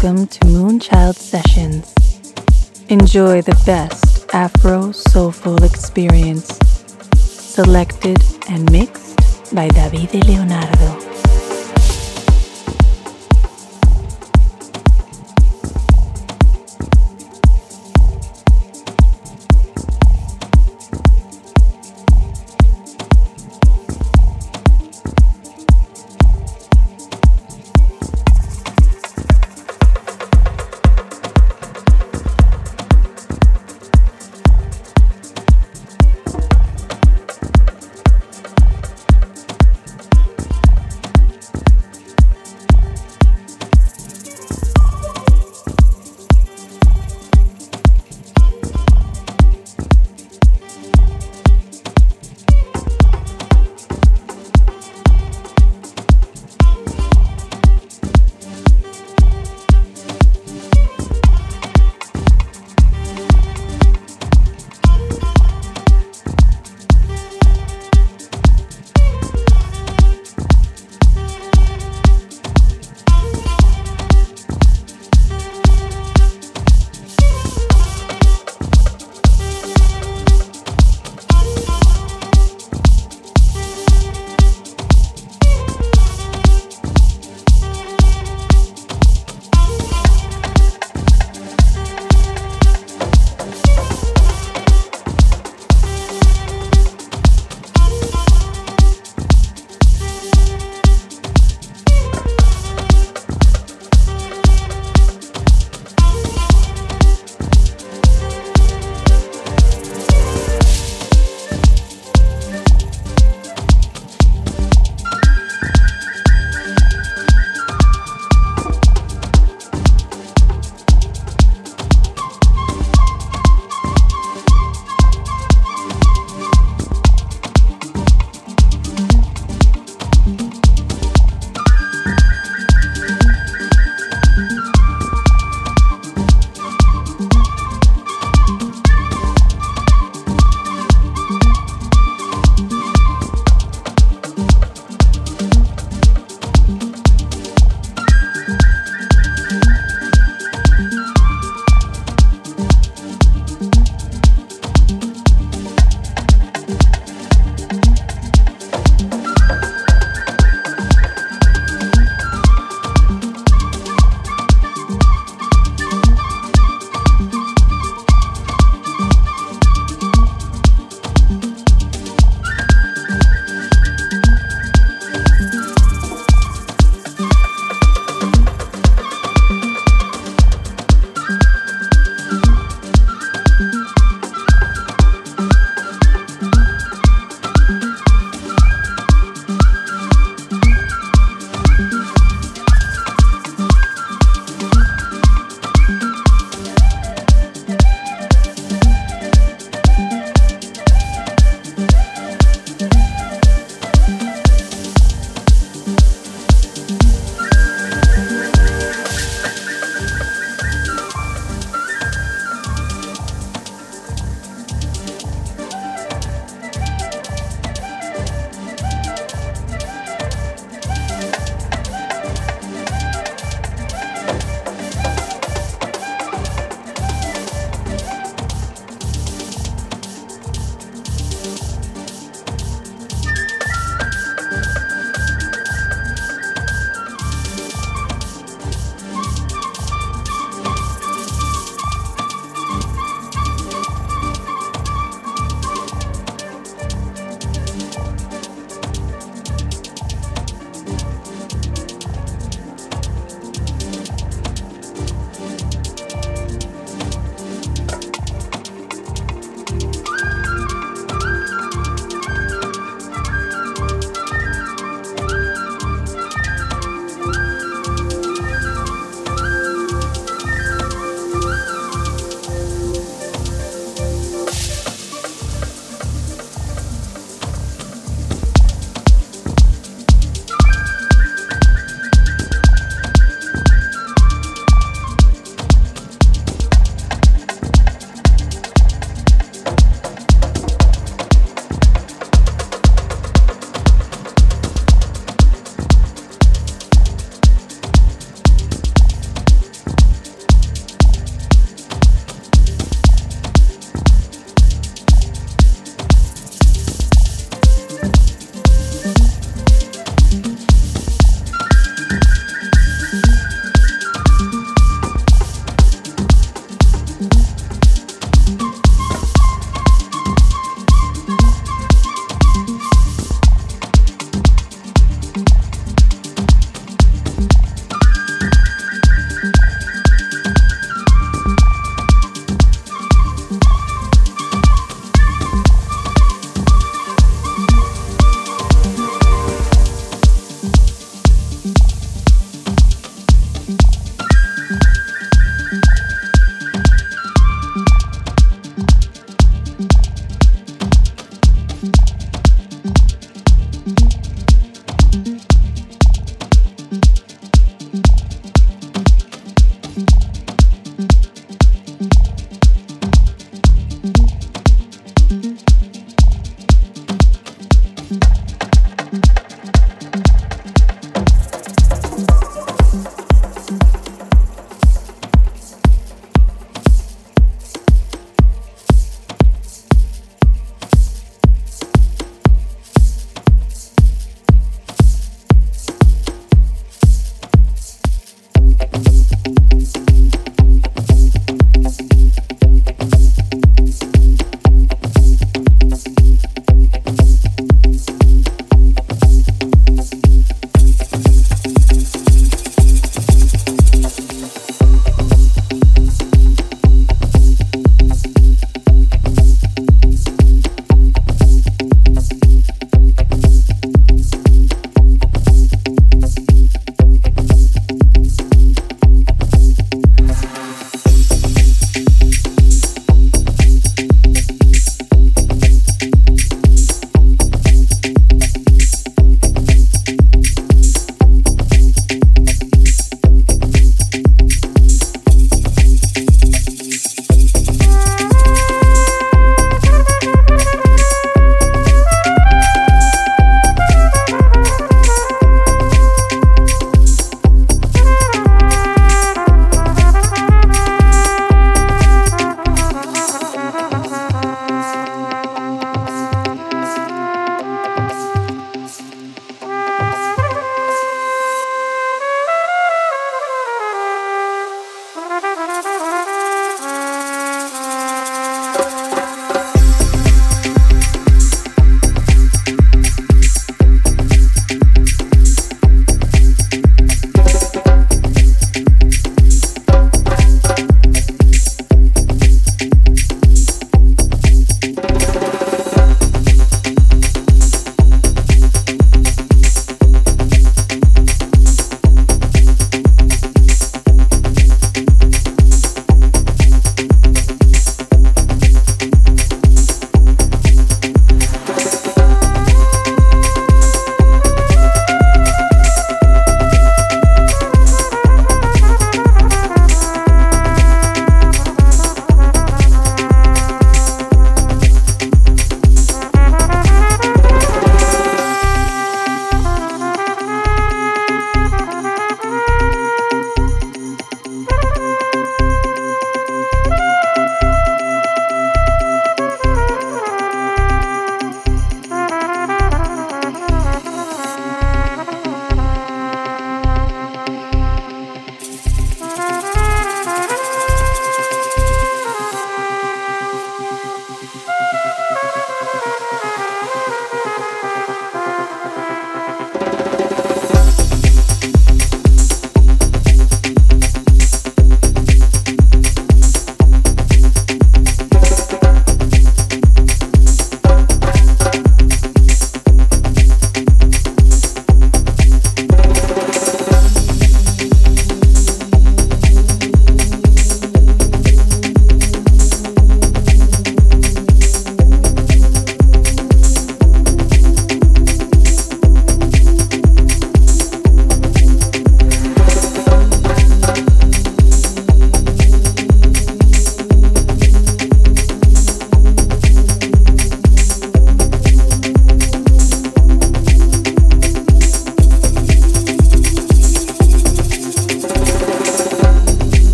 Welcome to Moonchild Sessions. Enjoy the best Afro soulful experience. Selected and mixed by Davide Leonardo.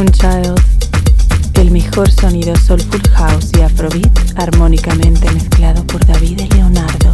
Moonchild, el mejor sonido soulful house y afrobeat armónicamente mezclado por David Leonardo.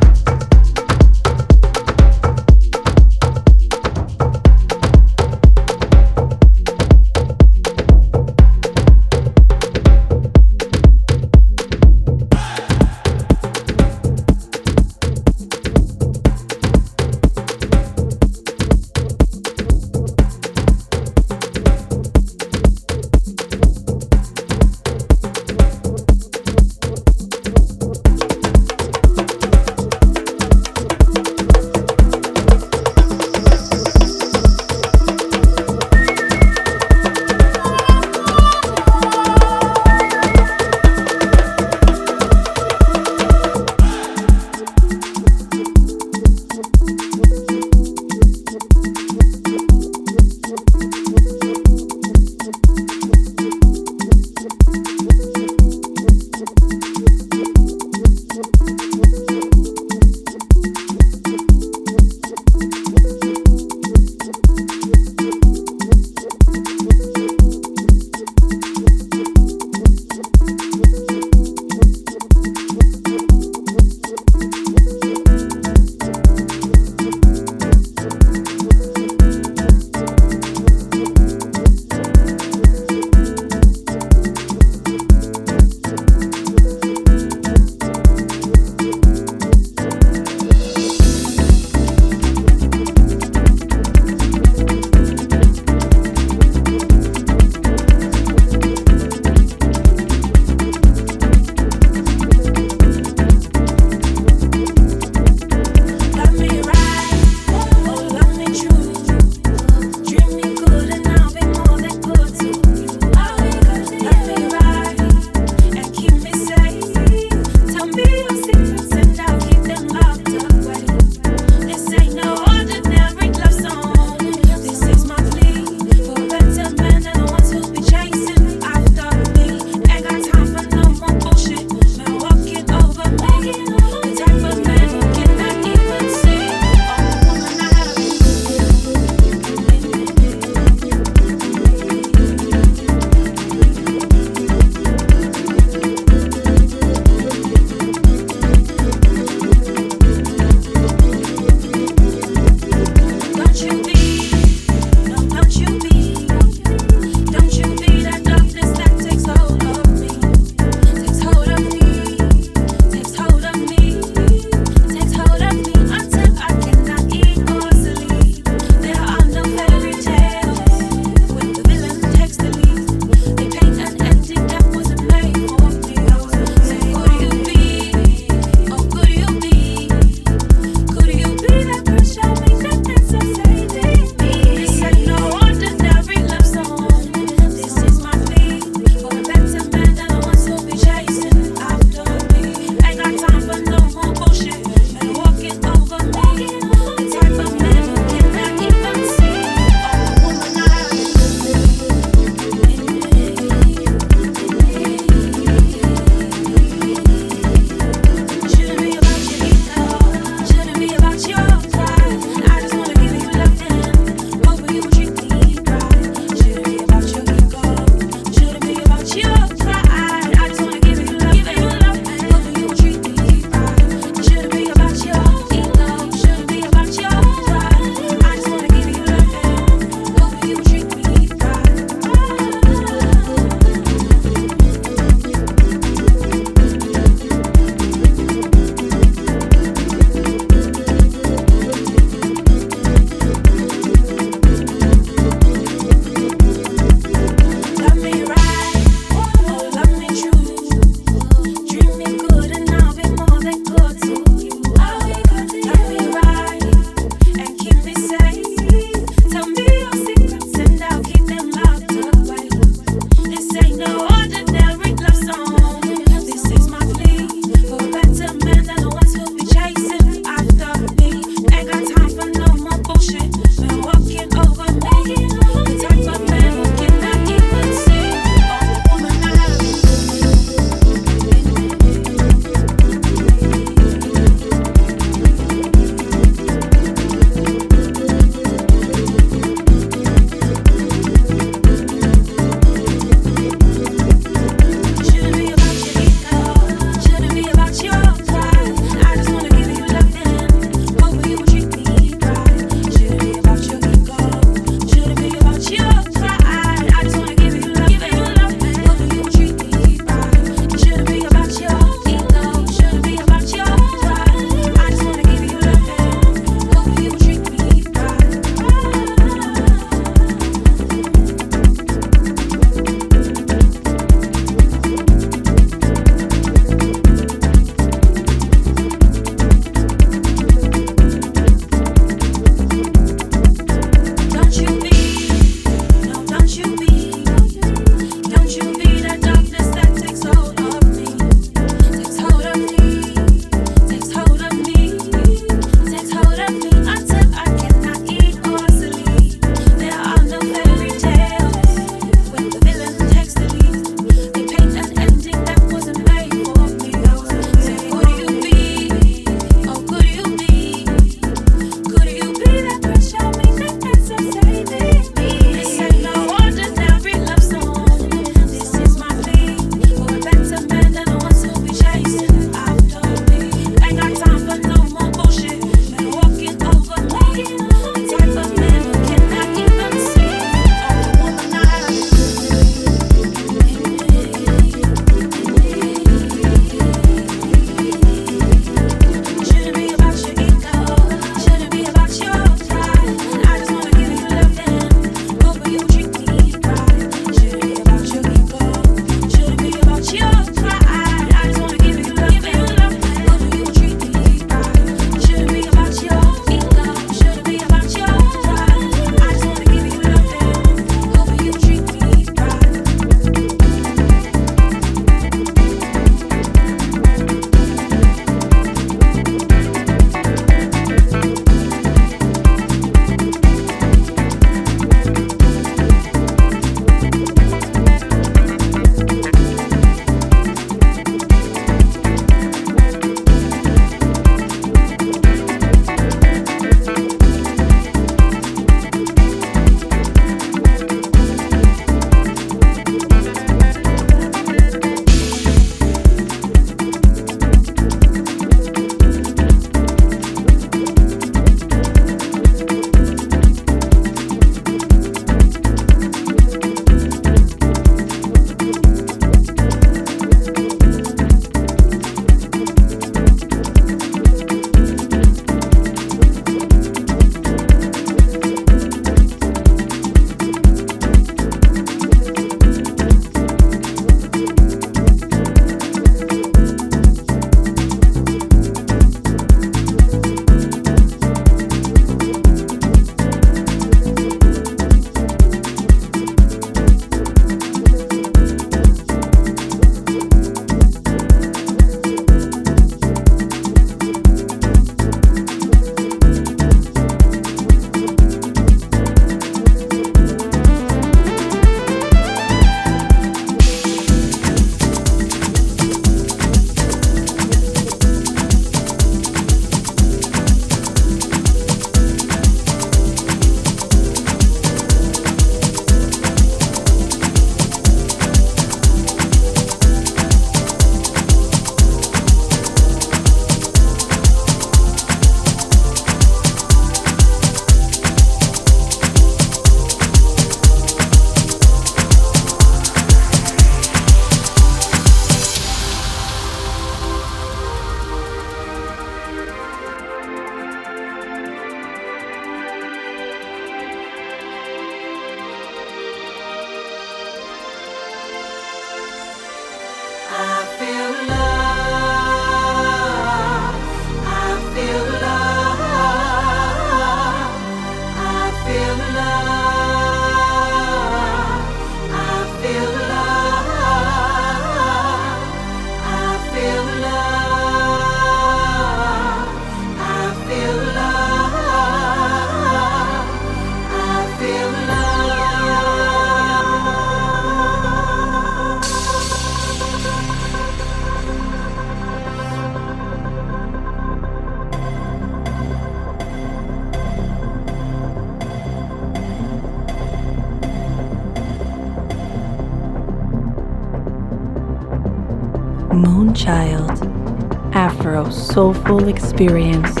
Soulful Experience,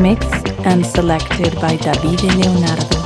mixed and selected by Davide Leonardo.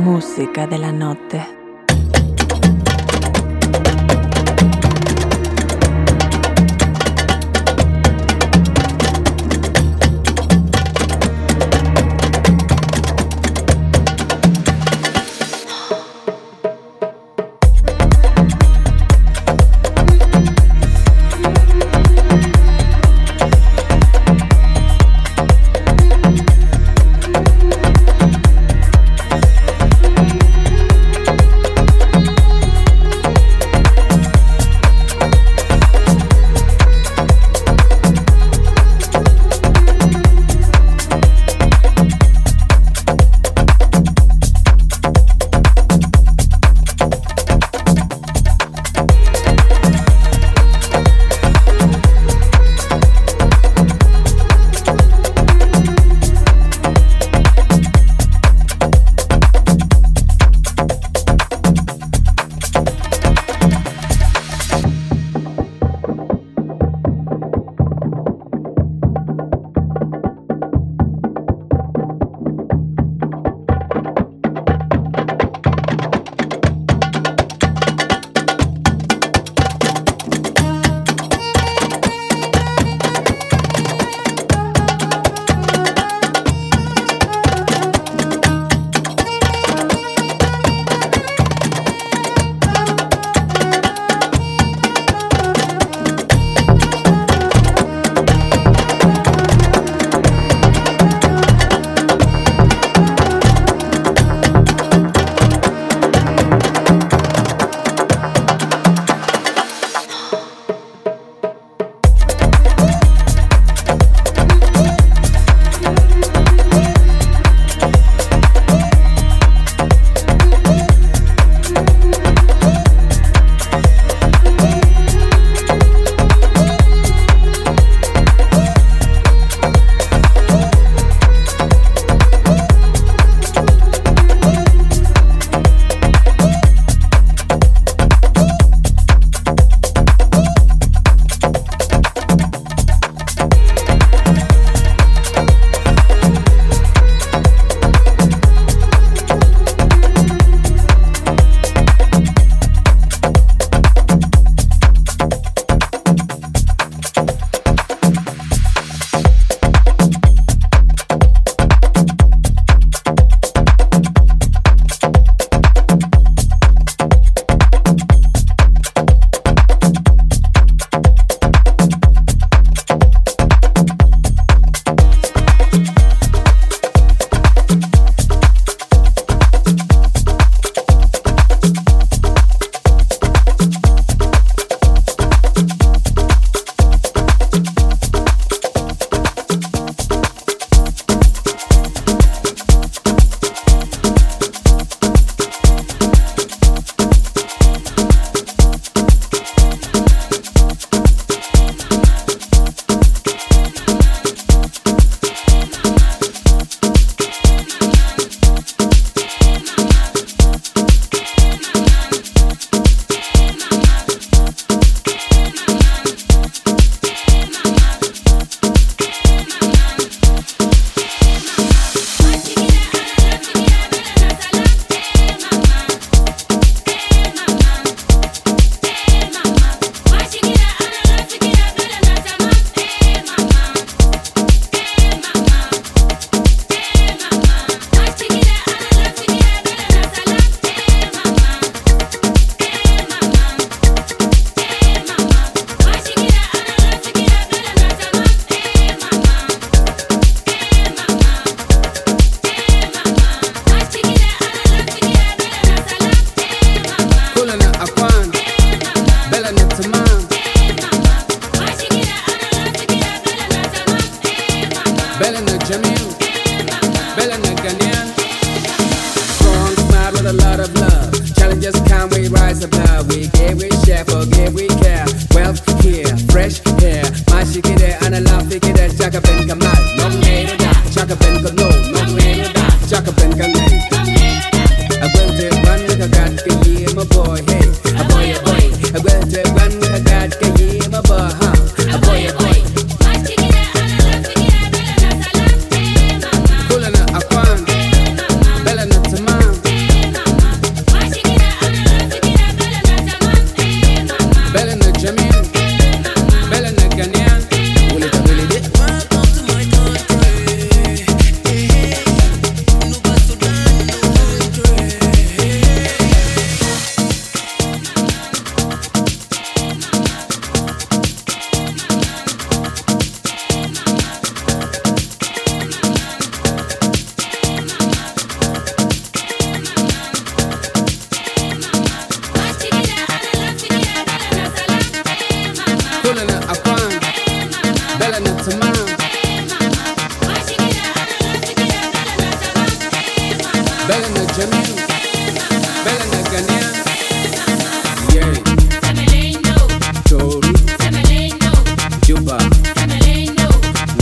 música de la noche.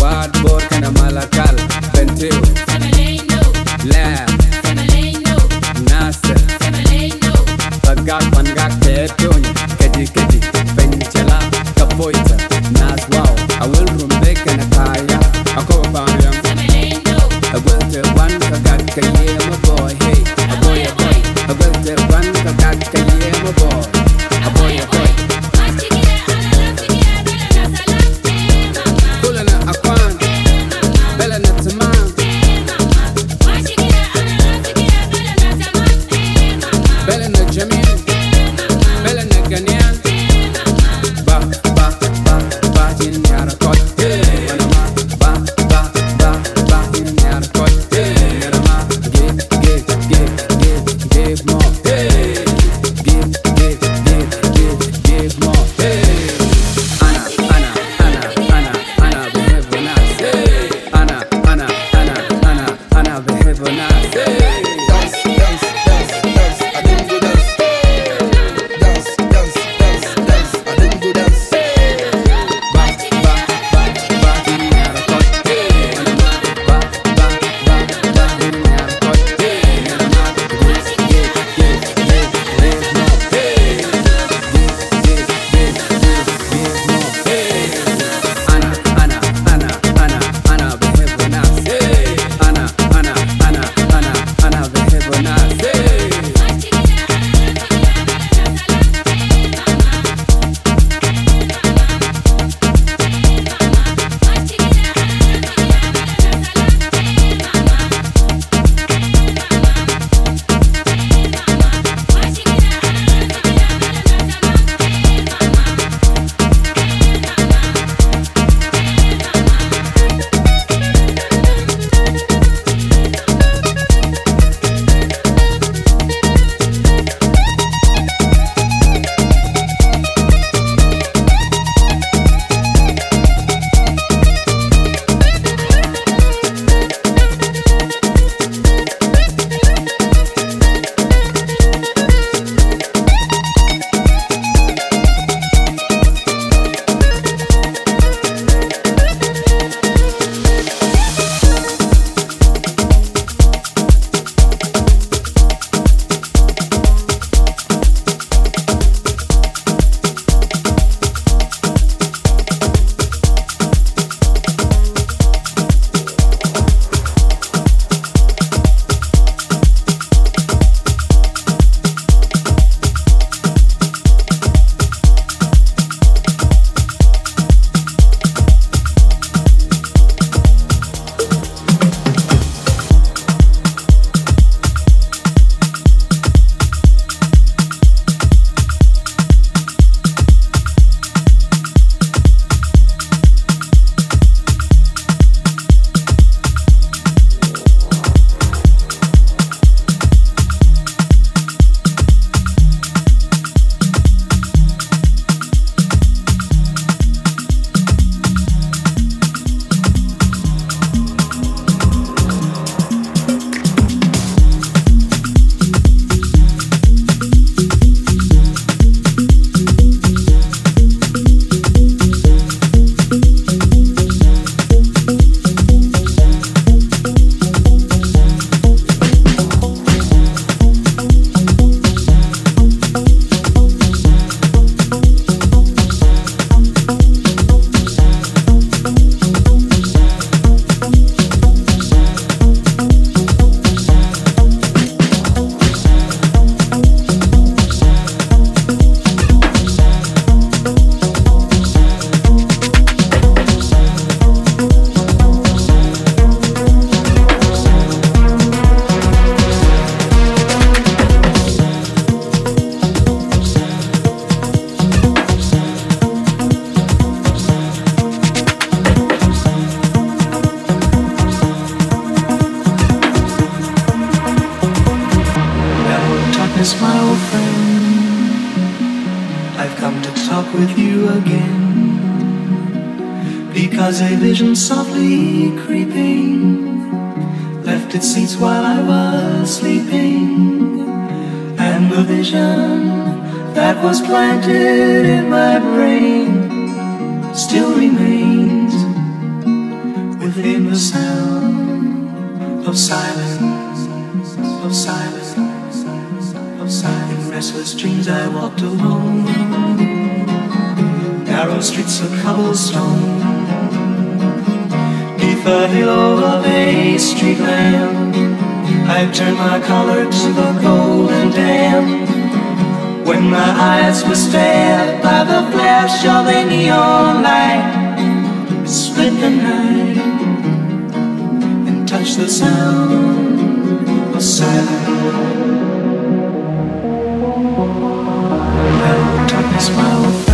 Wadbor kana Malakal, Benteo, Lab, Nasser, Because a vision softly creeping left its seats while I was sleeping. And the vision that was planted in my brain still remains within the sound of silence, of silence, of silence. In restless dreams I walked alone, narrow streets of cobblestone, neath the of a street lamp. I turned my collar to the golden damp when my eyes were stared by the flash of a neon light. It split the night and touched the sound of silence. Hello, darkness, my